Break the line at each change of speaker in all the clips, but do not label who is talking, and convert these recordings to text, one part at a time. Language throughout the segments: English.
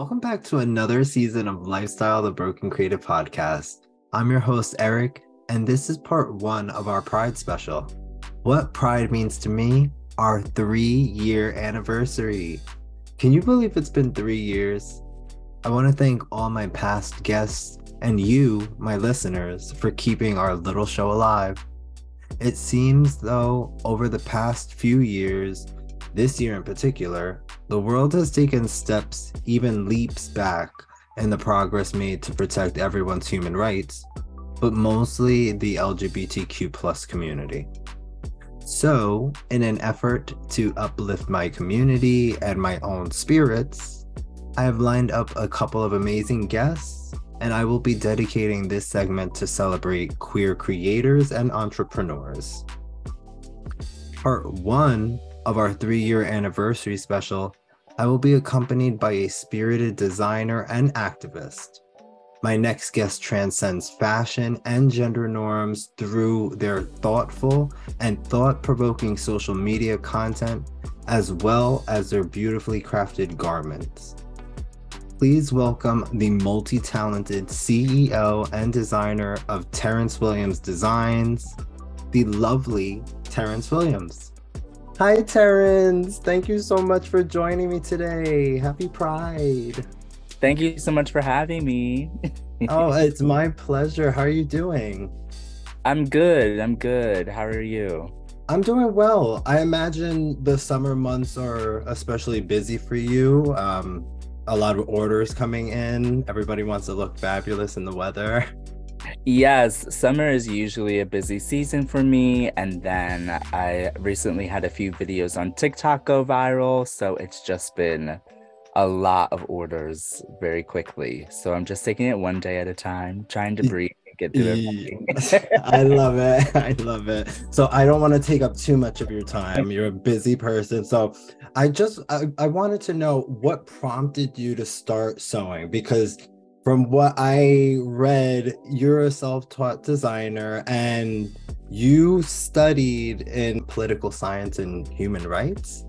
Welcome back to another season of Lifestyle the Broke & Creative Podcast. I'm your host, Eric, and this is part one of our Pride special. What Pride means to me, our three year anniversary. Can you believe it's been three years? I want to thank all my past guests and you, my listeners, for keeping our little show alive. It seems though, over the past few years, this year in particular, the world has taken steps, even leaps back, in the progress made to protect everyone's human rights, but mostly the LGBTQ community. So, in an effort to uplift my community and my own spirits, I have lined up a couple of amazing guests, and I will be dedicating this segment to celebrate queer creators and entrepreneurs. Part one of our three year anniversary special, I will be accompanied by a spirited designer and activist. My next guest transcends fashion and gender norms through their thoughtful and thought provoking social media content, as well as their beautifully crafted garments. Please welcome the multi talented CEO and designer of Terrance Williams Designs, the lovely Terrance Williams. Hi, Terrance. Thank you so much for joining me today. Happy Pride.
Thank you so much for having me.
oh, it's my pleasure. How are you doing?
I'm good. I'm good. How are you?
I'm doing well. I imagine the summer months are especially busy for you. Um, a lot of orders coming in. Everybody wants to look fabulous in the weather.
Yes, summer is usually a busy season for me. And then I recently had a few videos on TikTok go viral. So it's just been a lot of orders very quickly. So I'm just taking it one day at a time, trying to breathe. Get through
it. I love it. I love it. So I don't want to take up too much of your time. You're a busy person. So I just I, I wanted to know what prompted you to start sewing because from what I read, you're a self taught designer and you studied in political science and human rights.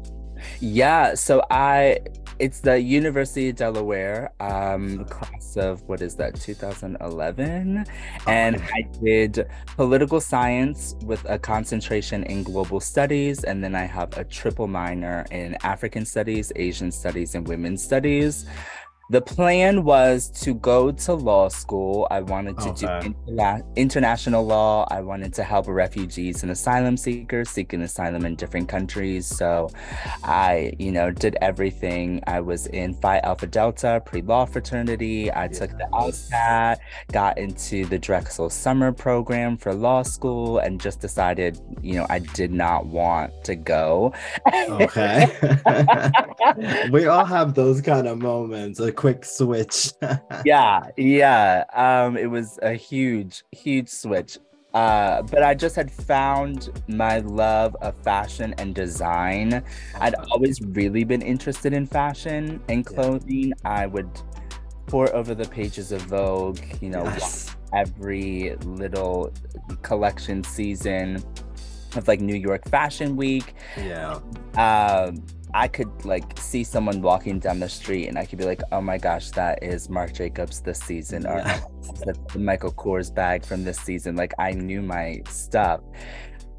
Yeah, so I it's the University of Delaware um class of what is that 2011 and I did political science with a concentration in global studies and then I have a triple minor in African studies, Asian studies and women's studies. The plan was to go to law school. I wanted to okay. do interla- international law. I wanted to help refugees and asylum seekers seeking asylum in different countries. So I, you know, did everything. I was in Phi Alpha Delta pre law fraternity. I yes. took the LSAT, got into the Drexel summer program for law school, and just decided, you know, I did not want to go.
okay. we all have those kind of moments. Like quick switch.
yeah, yeah. Um, it was a huge, huge switch. Uh, but I just had found my love of fashion and design. I'd always really been interested in fashion and clothing. Yeah. I would pour over the pages of Vogue, you know, yes. every little collection season of like New York Fashion Week.
Yeah.
Um, I could like see someone walking down the street and I could be like, oh my gosh, that is Marc Jacobs this season or yeah. the Michael Kors bag from this season. Like I knew my stuff.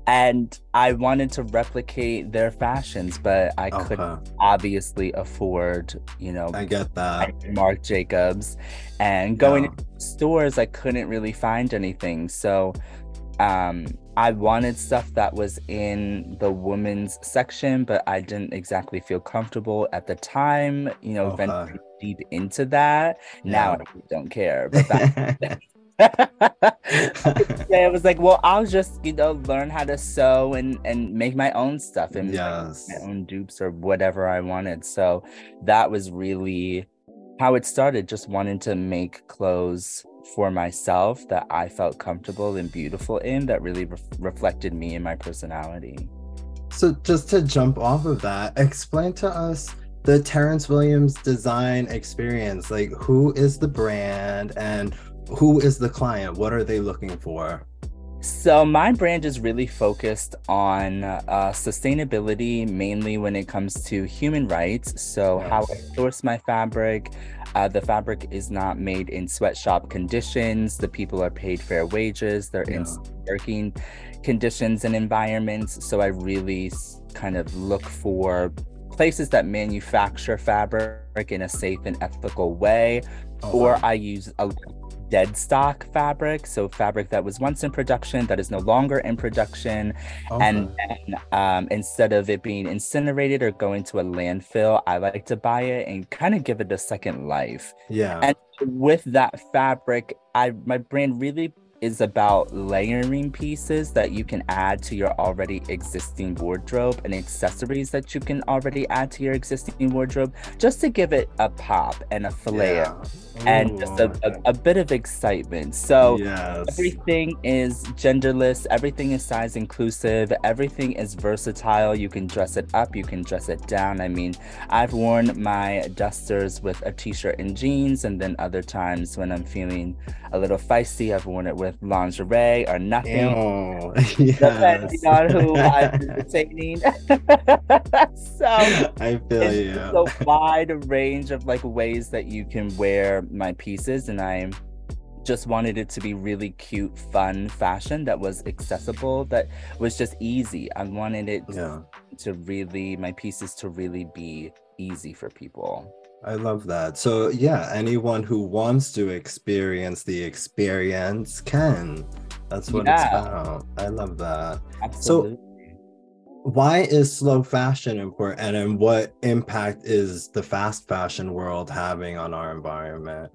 And I wanted to replicate their fashions, but I okay. couldn't obviously afford, you know,
I get that.
Marc Jacobs. And going yeah. to stores, I couldn't really find anything. So um I wanted stuff that was in the women's section, but I didn't exactly feel comfortable at the time, you know, okay. venturing deep into that. Yeah. Now I don't care. But that, I was like, well, I'll just, you know, learn how to sew and and make my own stuff and
yes.
my own dupes or whatever I wanted. So that was really how it started, just wanting to make clothes for myself that I felt comfortable and beautiful in that really re- reflected me and my personality.
So, just to jump off of that, explain to us the Terrance Williams design experience. Like, who is the brand and who is the client? What are they looking for?
So my brand is really focused on uh, sustainability, mainly when it comes to human rights. So yes. how I source my fabric. Uh, the fabric is not made in sweatshop conditions. The people are paid fair wages. They're yeah. in working conditions and environments. So I really kind of look for places that manufacture fabric in a safe and ethical way. Oh, or I use a dead stock fabric, so fabric that was once in production that is no longer in production. And then um, instead of it being incinerated or going to a landfill, I like to buy it and kind of give it a second life.
Yeah.
And with that fabric, I my brand really is about layering pieces that you can add to your already existing wardrobe and accessories that you can already add to your existing wardrobe just to give it a pop and a flair yeah. and just a, a, a, bit of excitement. So yes. everything is genderless, everything is size inclusive, everything is versatile. You can dress it up, you can dress it down. I mean, I've worn my dusters with a t shirt and jeans, and then other times when I'm feeling a little feisty, I've worn it with with lingerie or nothing. Ew. Yes. Depending on who I'm entertaining. so
I feel it's you.
a wide range of like ways that you can wear my pieces, and I just wanted it to be really cute, fun fashion that was accessible, that was just easy. I wanted it yeah. to really my pieces to really be easy for people.
I love that. So, yeah, anyone who wants to experience the experience can. That's what yeah. it's about. I love that. Absolutely. So, why is slow fashion important and what impact is the fast fashion world having on our environment?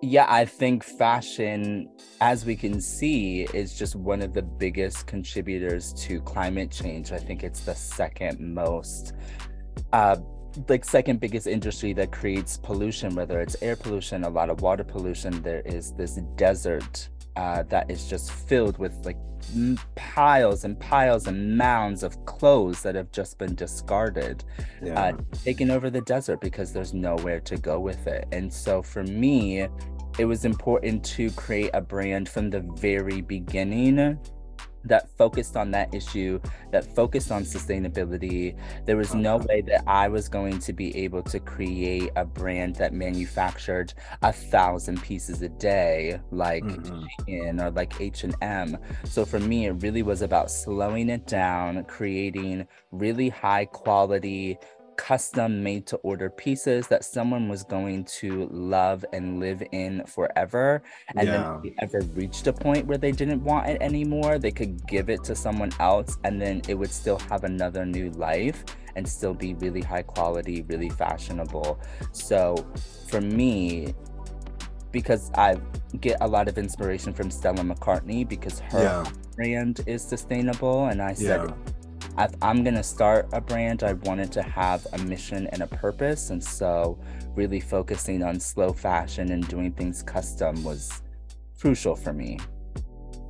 Yeah, I think fashion, as we can see, is just one of the biggest contributors to climate change. I think it's the second most uh, like second biggest industry that creates pollution, whether it's air pollution, a lot of water pollution. There is this desert uh, that is just filled with like piles and piles and mounds of clothes that have just been discarded, yeah. uh, taking over the desert because there's nowhere to go with it. And so for me, it was important to create a brand from the very beginning that focused on that issue, that focused on sustainability. There was no way that I was going to be able to create a brand that manufactured a thousand pieces a day, like mm-hmm. or like H and M. So for me, it really was about slowing it down, creating really high quality custom made to order pieces that someone was going to love and live in forever. And yeah. then ever reached a point where they didn't want it anymore, they could give it to someone else and then it would still have another new life and still be really high quality, really fashionable. So for me, because I get a lot of inspiration from Stella McCartney because her yeah. brand is sustainable. And I said, yeah if I'm going to start a brand, I wanted to have a mission and a purpose. And so, really focusing on slow fashion and doing things custom was crucial for me.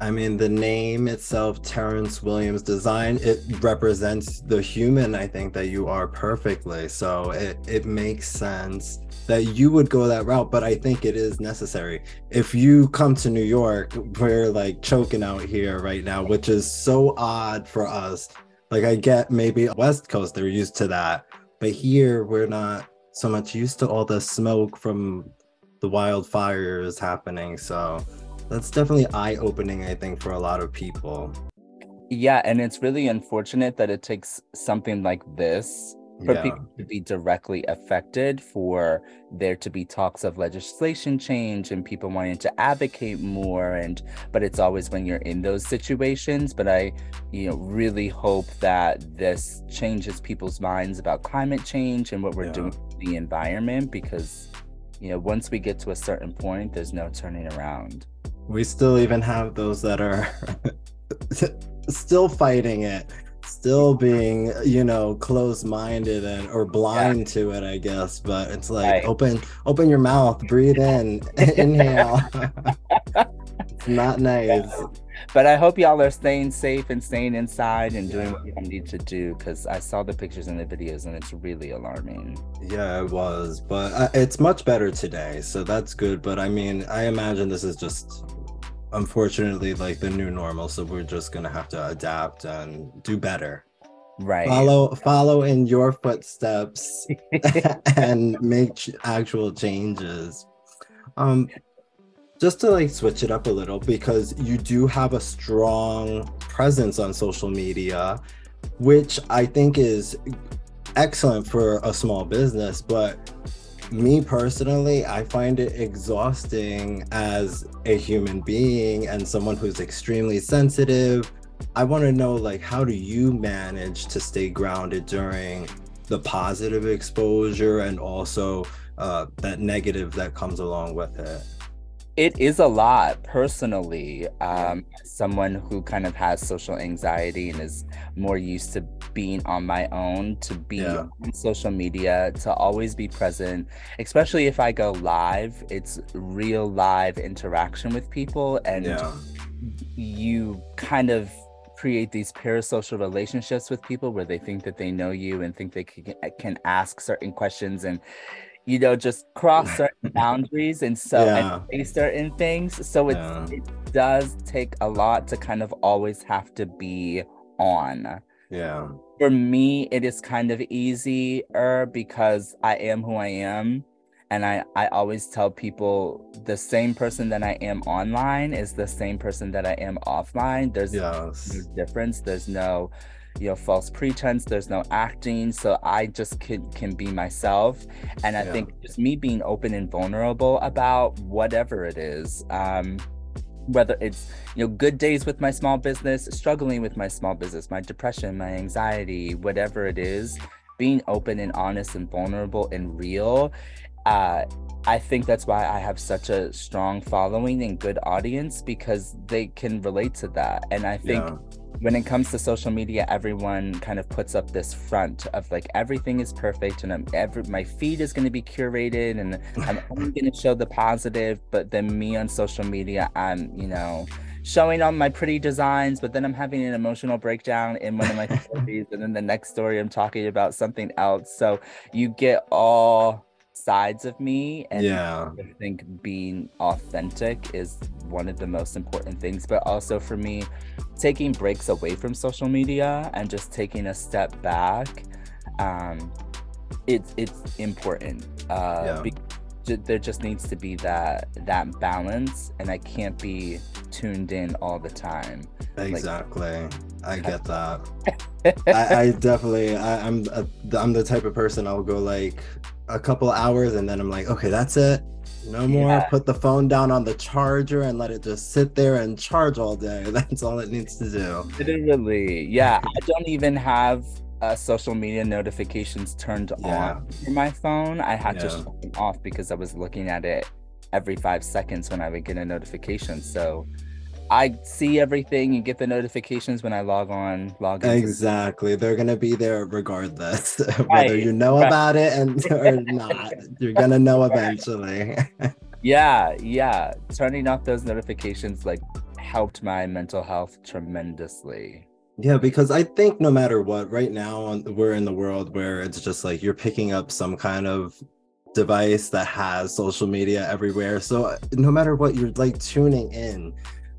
I mean, the name itself, Terrance Williams Design, it represents the human, I think, that you are perfectly. So it, it makes sense that you would go that route, but I think it is necessary. If you come to New York, we're like choking out here right now, which is so odd for us like I get maybe West Coast, they're used to that. But here we're not so much used to all the smoke from the wildfires happening. So that's definitely eye opening, I think, for a lot of people.
Yeah, and it's really unfortunate that it takes something like this for yeah. people to be directly affected, for there to be talks of legislation change and people wanting to advocate more. And but it's always when you're in those situations. But I, you know, really hope that this changes people's minds about climate change and what we're yeah. doing to the environment because you know, once we get to a certain point, there's no turning around.
We still even have those that are still fighting it still being you know closed-minded and or blind yeah. to it i guess but it's like right. open open your mouth breathe in inhale it's not nice
but i hope y'all are staying safe and staying inside and doing yeah. what you need to do because i saw the pictures and the videos and it's really alarming
yeah it was but uh, it's much better today so that's good but i mean i imagine this is just unfortunately like the new normal so we're just gonna have to adapt and do better.
Right.
Follow follow in your footsteps and make ch- actual changes. Um just to like switch it up a little because you do have a strong presence on social media which i think is excellent for a small business but me personally i find it exhausting as a human being and someone who's extremely sensitive I want to know like how do you manage to stay grounded during the positive exposure and also uh, that negative that comes along with it?
It is a lot personally. Um, someone who kind of has social anxiety and is more used to being on my own, to be yeah. on social media, to always be present, especially if I go live, it's real live interaction with people. And yeah. you kind of create these parasocial relationships with people where they think that they know you and think they can, can ask certain questions and you know just cross certain boundaries and so yeah. and say certain things so yeah. it does take a lot to kind of always have to be on
yeah
for me it is kind of easier because i am who i am and I, I always tell people the same person that I am online is the same person that I am offline. There's yes. no difference. There's no, you know, false pretense. There's no acting. So I just can can be myself. And I yeah. think just me being open and vulnerable about whatever it is. Um, whether it's you know good days with my small business struggling with my small business my depression my anxiety whatever it is being open and honest and vulnerable and real uh, I think that's why I have such a strong following and good audience because they can relate to that. And I think yeah. When it comes to social media, everyone kind of puts up this front of like everything is perfect and I'm every my feed is going to be curated and I'm only going to show the positive. But then me on social media, I'm you know showing all my pretty designs, but then I'm having an emotional breakdown in one of my stories, and then the next story I'm talking about something else. So you get all sides of me and yeah. I think being authentic is one of the most important things but also for me taking breaks away from social media and just taking a step back um it's it's important uh yeah. be, there just needs to be that that balance and i can't be tuned in all the time.
Exactly. Like, i get that. I, I, definitely I, i'm a, i'm the type of person i'll go like a couple hours and then I'm like, okay, that's it. No more. Yeah. Put the phone down on the charger and let it just sit there and charge all day. That's all it needs to do.
Literally. Yeah. I don't even have uh, social media notifications turned yeah. on for my phone. I had yeah. to shut them off because I was looking at it every five seconds when I would get a notification. So I see everything and get the notifications when I log on, log in.
Exactly. They're gonna be there regardless, right. whether you know right. about it and or not. You're gonna know eventually.
yeah, yeah. Turning off those notifications like helped my mental health tremendously.
Yeah, because I think no matter what, right now we're in the world where it's just like you're picking up some kind of device that has social media everywhere. So uh, no matter what, you're like tuning in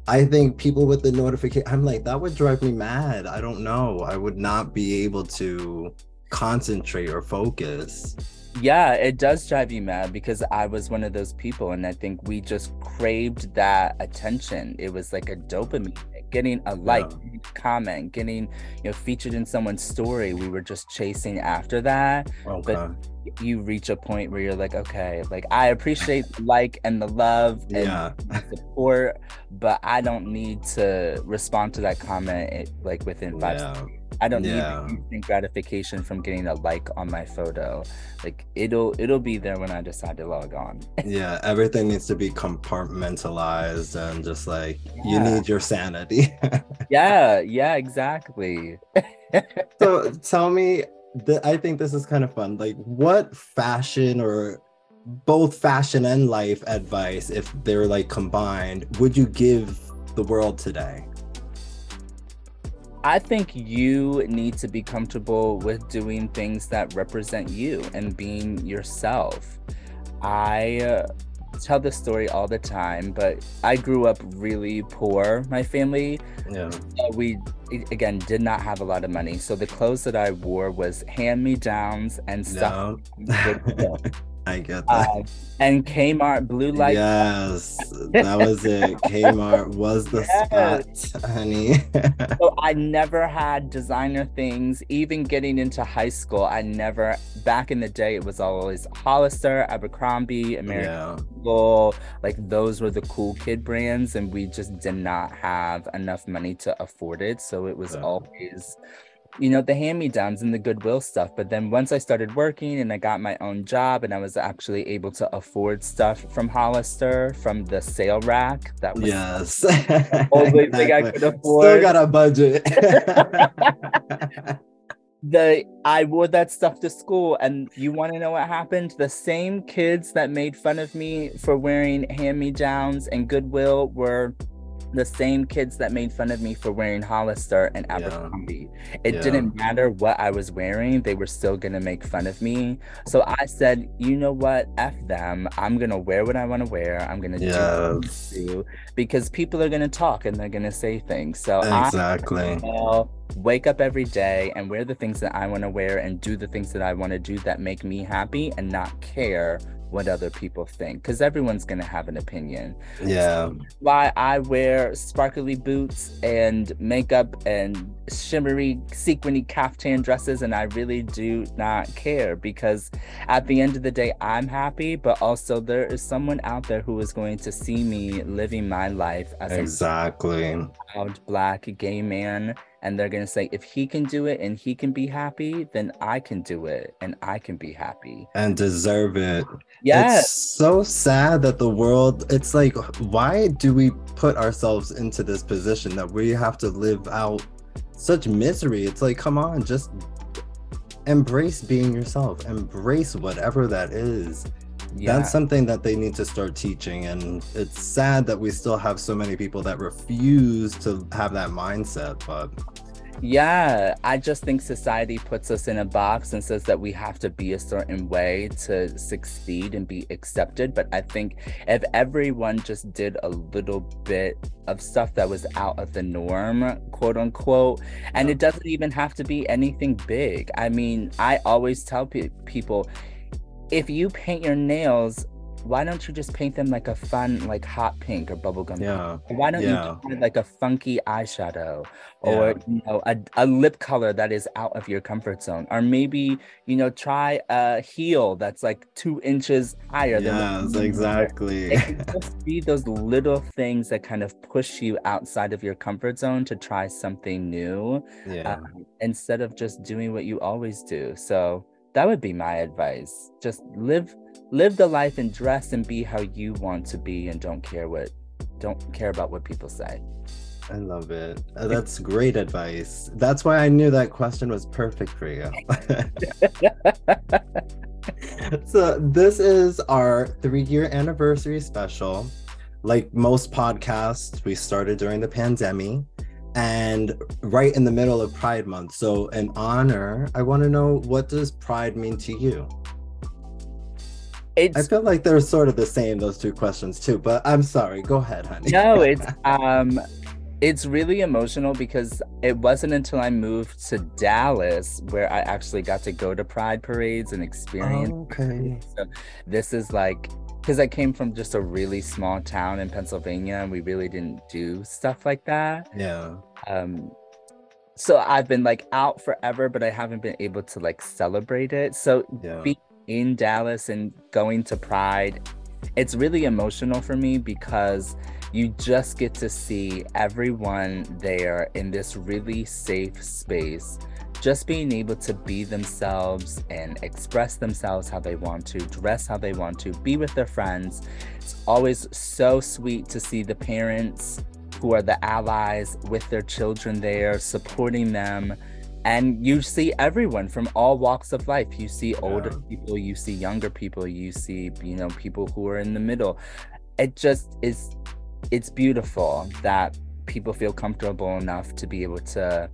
I think people with the notification, I'm like, that would drive me mad. I don't know. I would not be able to concentrate or focus.
Yeah, it does drive you mad because I was one of those people, and I think we just craved that attention. It was like a dopamine getting a like, yeah. comment, getting you know featured in someone's story. We were just chasing after that. Okay. But you reach a point where you're like, okay, like I appreciate the like and the love and yeah. support, but I don't need to respond to that comment eh, like within five yeah. seconds. I don't yeah. need instant gratification from getting a like on my photo. Like it'll it'll be there when I decide to log on.
yeah, everything needs to be compartmentalized and just like yeah. you need your sanity.
yeah, yeah, exactly.
so tell me I think this is kind of fun. Like what fashion or both fashion and life advice if they're like combined would you give the world today?
I think you need to be comfortable with doing things that represent you and being yourself. I uh, tell this story all the time, but I grew up really poor. My family,
Yeah.
uh, we again did not have a lot of money, so the clothes that I wore was hand me downs and stuff.
No. I get that.
Um, and Kmart blue light.
yes, that was it. Kmart was the
Yes.
spot, honey.
So I never had designer things. Even getting into high school, I never. Back in the day, it was always Hollister, Abercrombie, American
yeah.
Eagle. Like those were the cool kid brands, and we just did not have enough money to afford it. So it was
Yeah.
always, you know, the hand-me-downs and the Goodwill stuff. But then once I started working and I got my own job, and I was actually able to afford stuff from Hollister, from the sale rack, that was
Yes.
Only thing I could
Still got a budget.
the I wore that stuff to school, and you want to know what happened? The same kids that made fun of me for wearing hand-me-downs and Goodwill were the same kids that made fun of me for wearing Hollister and
Yeah.
Abercrombie. It
Yeah.
didn't matter what I was wearing; they were still gonna make fun of me. So I said, you know what? F them. I'm gonna wear what I want to wear. I'm gonna do what I wanna do because people are gonna talk and they're gonna say things. So I
Exactly.
well, wake up every day and wear the things that I want to wear and do the things that I want to do that make me happy and not care what other people think because everyone's going to have an opinion.
Yeah.
Why I wear sparkly boots and makeup and shimmery sequiny caftan dresses and I really do not care because at the end of the day I'm happy but also there is someone out there who is going to see me living my life as a
Exactly.
proud black gay man and they're gonna say if he can do it and he can be happy then i can do it and i can be happy
And deserve it.
Yes
It's so sad that the world, it's like, why do we put ourselves into this position that we have to live out such misery? It's like, come on, just embrace being yourself, embrace whatever that is.
yeah
That's something that they need to start teaching. And it's sad that we still have so many people that refuse to have that mindset. But
yeah i just think society puts us in a box and says that we have to be a certain way to succeed and be accepted. But i think if everyone just did a little bit of stuff that was out of the norm quote unquote and it doesn't even have to be anything big. I mean i always tell pe- people if you paint your nails why don't you just paint them like a fun like hot pink or bubblegum pink?
yeah,
Why don't
Yeah.
you do like a funky eyeshadow or
Yeah.
you know a, a lip color that is out of your comfort zone or maybe you know try a heel that's like two inches higher than
yes, exactly.
It just be those little things that kind of push you outside of your comfort zone to try something new
yeah.
um, instead of just doing what you always do. So that would be my advice. Just live live the life and dress and be how you want to be and don't care what don't care about what people say.
I love it. Uh, That's great advice. That's why I knew that question was perfect for you. so, this is our three year anniversary special. Like most podcasts, we started during the pandemic and right in the middle of Pride Month. So, in honor, I want to know what does Pride mean to you? I
It's
feel like they're sort of the same, those two questions too, but I'm sorry. Go ahead, honey.
no, it's um it's really emotional because it wasn't until I moved to Dallas where I actually got to go to Pride parades and experience
okay.
So this is like because I came from just a really small town in Pennsylvania and we really didn't do stuff like that.
Yeah.
Um so I've been like out forever, but I haven't been able to like celebrate it. So
Yeah.
being in Dallas and going to Pride, it's really emotional for me because you just get to see everyone there in this really safe space just being able to be themselves and express themselves how they want to, dress how they want to, be with their friends. It's always so sweet to see the parents who are the allies with their children there, supporting them. And you see everyone from all walks of life. You see older people, you see younger people, you see, you know, people who are in the middle. It just is, it's beautiful that people feel comfortable enough to be able to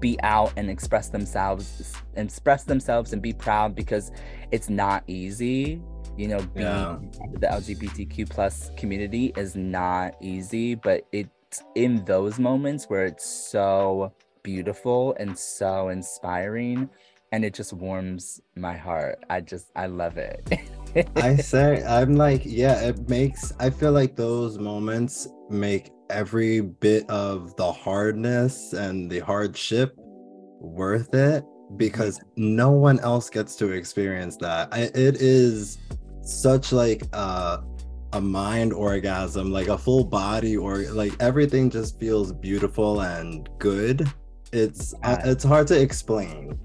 be out and express themselves express themselves and be proud because it's not easy You know, being
Yeah.
the LGBTQ plus community is not easy, but it's in those moments where it's so beautiful and so inspiring and it just warms my heart. I just I love it.
I say I'm like, yeah, it makes I feel like those moments make every bit of the hardness and the hardship worth it because no one else gets to experience that. I, it is such like a a mind orgasm, like a full body or like everything just feels beautiful and good. It's uh, it's hard to explain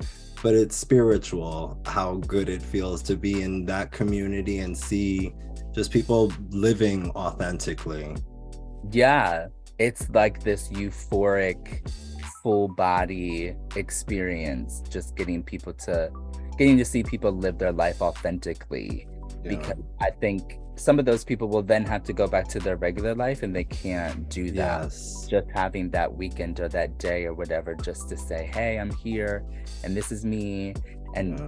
but it's spiritual how good it feels to be in that community and see just people living authentically.
yeah, it's like this euphoric full body experience just getting people to getting to see people live their life authentically
Yeah.
because I think some of those people will then have to go back to their regular life and they can't do that.
yes.
Just having that weekend or that day or whatever, just to say, hey, I'm here and this is me. And
Yeah.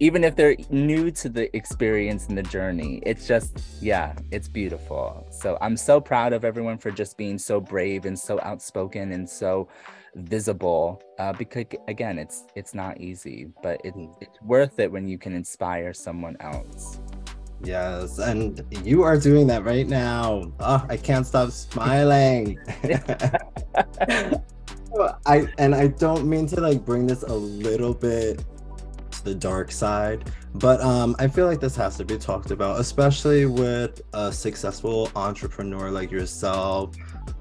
even if they're new to the experience and the journey, it's just, yeah, it's beautiful. So I'm so proud of everyone for just being so brave and so outspoken and so visible uh, because again it's it's not easy but it,
Mm.
it's worth it when you can inspire someone else
Yes, and you are doing that right now. Oh, I can't stop smiling. I and I don't mean to like bring this a little bit to the dark side, but um I feel like this has to be talked about, especially with a successful entrepreneur like yourself,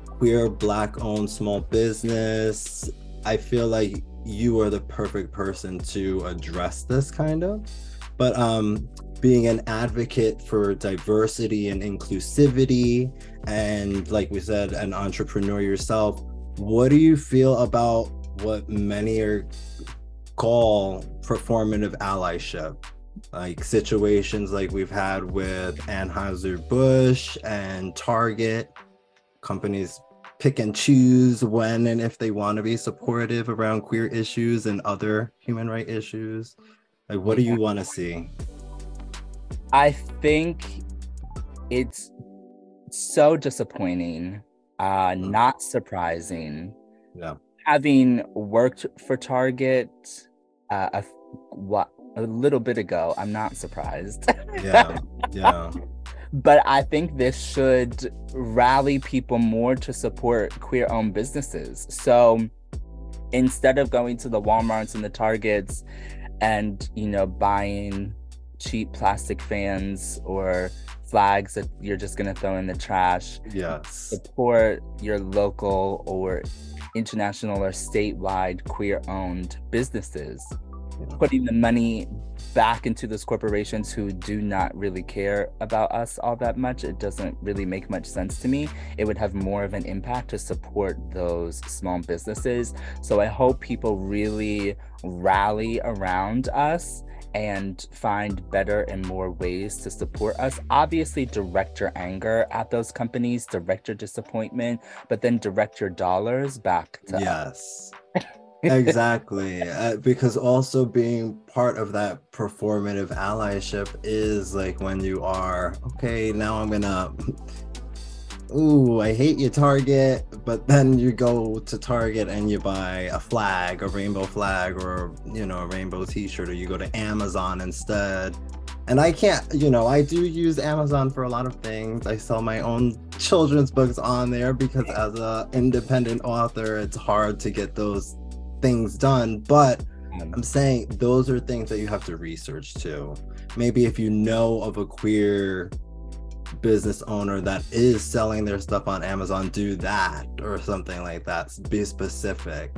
queer black owned small business. I feel like you are the perfect person to address this kind of. But um being an advocate for diversity and inclusivity and like we said an entrepreneur yourself what do you feel about what many are call performative allyship? Like situations like we've had with anheuser-busch and target. Companies pick and choose when and if they want to be supportive around queer issues and other human right issues. Like what do you want to see
i think it's so disappointing uh
Mm.
not surprising
yeah
having worked for target uh, a, what a little bit ago i'm not surprised
yeah yeah
but I think this should rally people more to support queer owned businesses. So instead of going to the Walmarts and the Targets and, you know, buying cheap plastic fans or flags that you're just going to throw in the trash,
yes.
Support your local or international or statewide queer owned businesses.
Yeah.
putting the money back into those corporations who do not really care about us all that much it doesn't really make much sense to me. It would have more of an impact to support those small businesses. So i hope people really rally around us and find better and more ways to support us. Obviously, direct your anger at those companies, direct your disappointment, but then direct your dollars back to us.
yes exactly uh, because also being part of that performative allyship is like when you are okay now i'm gonna ooh i hate your target but then you go to target and you buy a flag a rainbow flag or you know a rainbow t-shirt or you go to amazon instead. And i can't you know i do use amazon for a lot of things. I sell my own children's books on there because as a independent author it's hard to get those things done. But
Um,
i'm saying those are things that you have to research too. Maybe if you know of a queer business owner that is selling their stuff on amazon do that or something like that be specific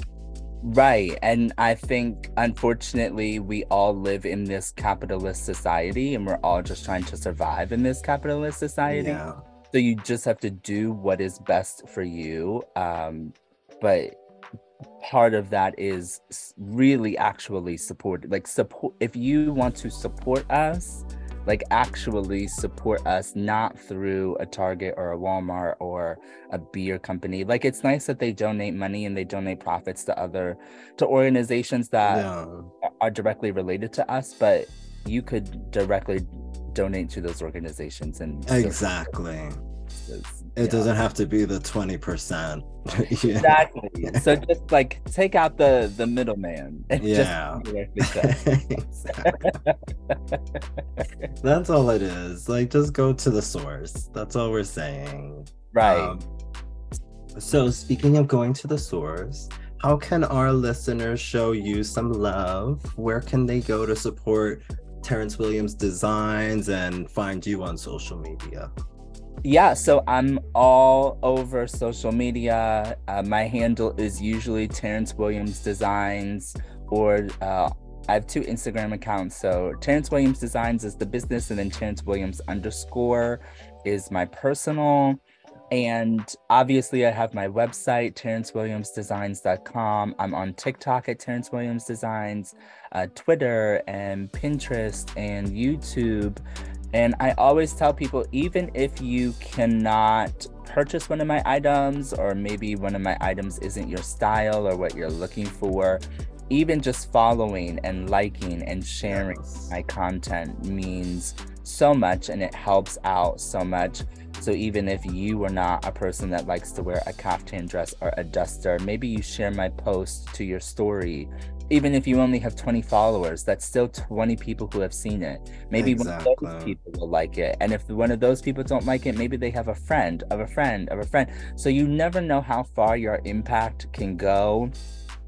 Right. And I think, unfortunately, we all live in this capitalist society and we're all just trying to survive in this capitalist society.
yeah
So you just have to do what is best for you. Um, but part of that is really actually support, like, support. If you want to support us, like, actually support us, not through a Target or a Walmart or a beer company. Like, it's nice that they donate money and they donate profits to other, to organizations that
yeah.
are directly related to us, but you could directly donate to those organizations and
exactly it yeah. doesn't have to be the 20%
yeah. exactly. So just like take out the the middleman
yeah. that's all it is. Like just go to the source. That's all we're saying.
Right. Um,
so speaking of going to the source how can our listeners show you some love? Where can they go to support terrance williams designs and find you on social media
yeah, so I'm all over social media. Uh, my handle is usually Terrance Williams Designs, or uh, I have two Instagram accounts. So Terrance Williams Designs is the business, and then Terrance Williams underscore is my personal. And obviously, I have my website, terrancewilliamsdesigns.com. I'm on TikTok at Terrance Williams Designs, uh, Twitter, and Pinterest, and YouTube. And I always tell people even if you cannot purchase one of my items, or maybe one of my items isn't your style or what you're looking for, even just following and liking and sharing my content means so much and it helps out so much. So even if you are not a person that likes to wear a caftan dress or a duster, maybe you share my post to your story even if you only have 20 followers, that's still 20 people who have seen it. Maybe exactly. one of those people will like it. And if one of those people don't like it, maybe they have a friend of a friend of a friend. So you never know how far your impact can go.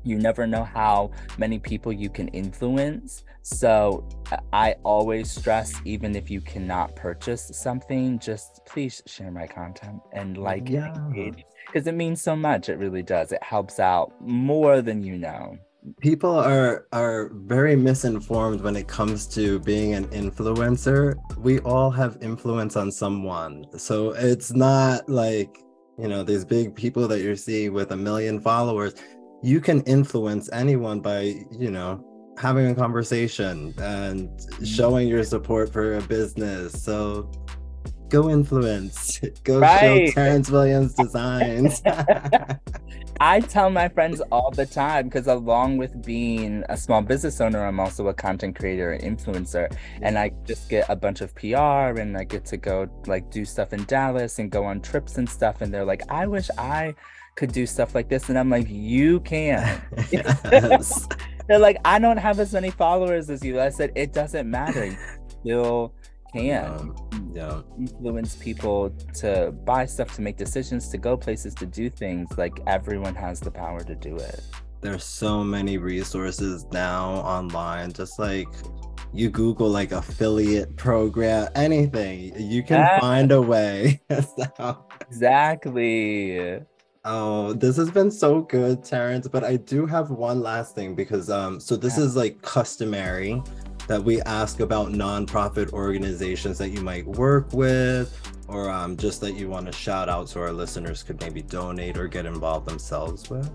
You never know how many people you can influence. So I always stress, even if you cannot purchase something, just please share my content and like yeah. it because it means so much. It really does. It helps out more than you know
people are are very misinformed when it comes to being an influencer. We all have influence on someone. So it's not like you know these big people that you're seeing with a million followers. You can influence anyone by you know having a conversation and showing your support for a business. So go influence go right. show terrance williams designs
I tell my friends all the time because, along with being a small business owner, I'm also a content creator and influencer. And I just get a bunch of PR and I get to go like do stuff in Dallas and go on trips and stuff. And they're like, I wish I could do stuff like this. And I'm like, you can. they're like, I don't have as many followers as you. I said, it doesn't matter. You still can um, yeah. influence people to buy stuff, to make decisions, to go places, to do things. Like everyone has the power to do it.
There's so many resources now online, just like you Google like affiliate program, anything, you can yeah. find a way.
so. Exactly.
Oh, this has been so good, Terrance. But I do have one last thing because um, so this yeah. is like customary that we ask about nonprofit organizations that you might work with or um, just that you want to shout out so our listeners could maybe donate or get involved themselves with?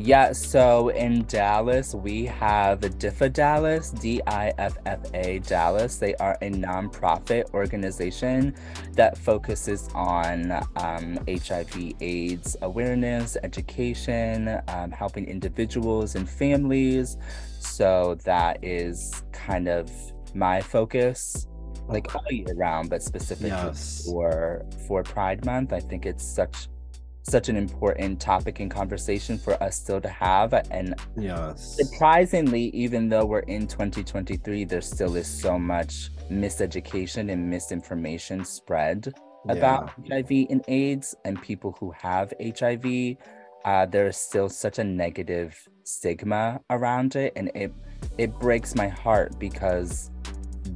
Yeah, so in Dallas, we have the DIFFA Dallas, D I F F A Dallas. They are a nonprofit organization that focuses on um, HIV AIDS awareness, education, um, helping individuals and families. So that is kind of my focus like all year round but specifically yes. for for pride month i think it's such such an important topic and conversation for us still to have. And
yes.
surprisingly, even though we're in 2023, there still is so much miseducation and misinformation spread yeah. about HIV and AIDS and people who have HIV. Uh, there is still such a negative stigma around it, and it it breaks my heart because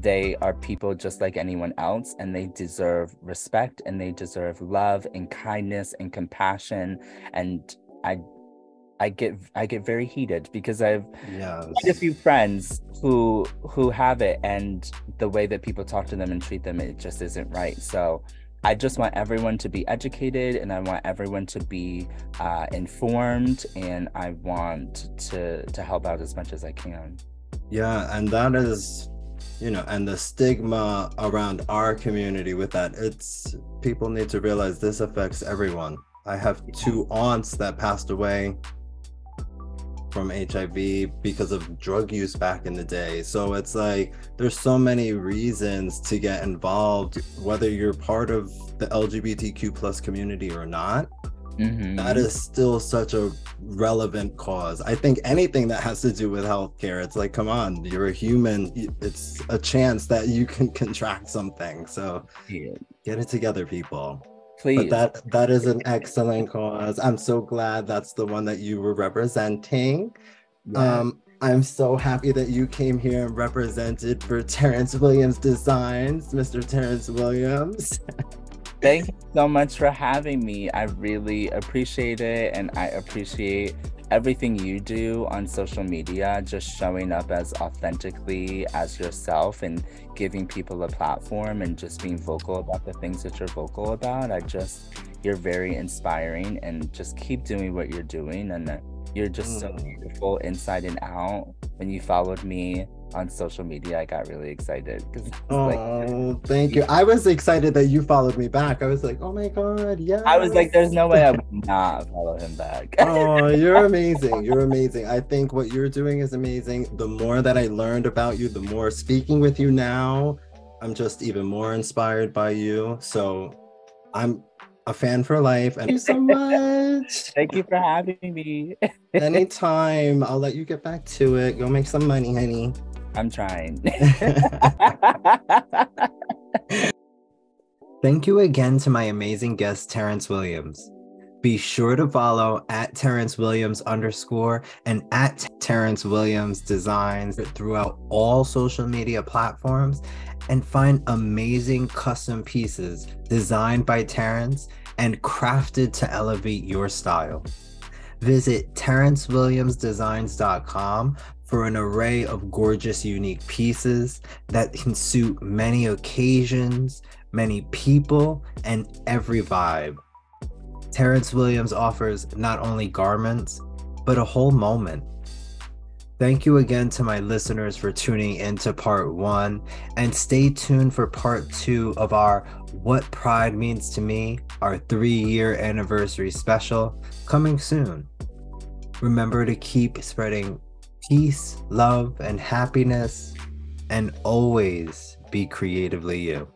they are people just like anyone else and they deserve respect and they deserve love and kindness and compassion and i i get i get very heated because i've yes. a few friends who who have it and the way that people talk to them and treat them it just isn't right so I just want everyone to be educated and I want everyone to be uh, informed and I want to to help out as much as I can.
Yeah, and that is you know and the stigma around our community with that it's people need to realize this affects everyone i have two aunts that passed away from HIV because of drug use back in the day. So it's like there's so many reasons to get involved, whether you're part of the LGBTQ plus community or not. Mm-hmm. That is still such a relevant cause. I think anything that has to do with healthcare, it's like, come on, you're a human. It's a chance that you can contract something. So yeah. get it together, people. Please. But that that is an excellent cause. I'm so glad that's the one that you were representing. Yeah. Um, I'm so happy that you came here and represented for Terrance Williams Designs, Mr. Terrance Williams.
Thank you so much for having me. I really appreciate it. And I appreciate everything you do on social media, just showing up as authentically as yourself and giving people a platform and just being vocal about the things that you're vocal about. I just, you're very inspiring and just keep doing what you're doing. And you're just mm. so beautiful inside and out. When you followed me on social media, I got really excited because
oh, like, thank you. I was excited that you followed me back. I was like, oh my god, yeah.
I was like, there's no way I would not follow him back.
oh, you're amazing. You're amazing. I think what you're doing is amazing. The more that I learned about you, the more speaking with you now, I'm just even more inspired by you. So I'm a fan for life. And thank you so much.
thank you for having me.
Anytime. I'll let you get back to it. Go make some money, honey.
I'm trying.
Thank you again to my amazing guest, Terrance Williams. Be sure to follow at Terrance Williams underscore and at Terrance Williams Designs throughout all social media platforms and find amazing custom pieces designed by Terrance and crafted to elevate your style. Visit TerranceWilliamsDesigns.com for an array of gorgeous, unique pieces that can suit many occasions, many people, and every vibe. Terrance Williams offers not only garments, but a whole moment. Thank you again to my listeners for tuning into part one, and stay tuned for part two of our What Pride Means to Me, our three year anniversary special, coming soon. Remember to keep spreading peace, love, and happiness, and always be creatively you.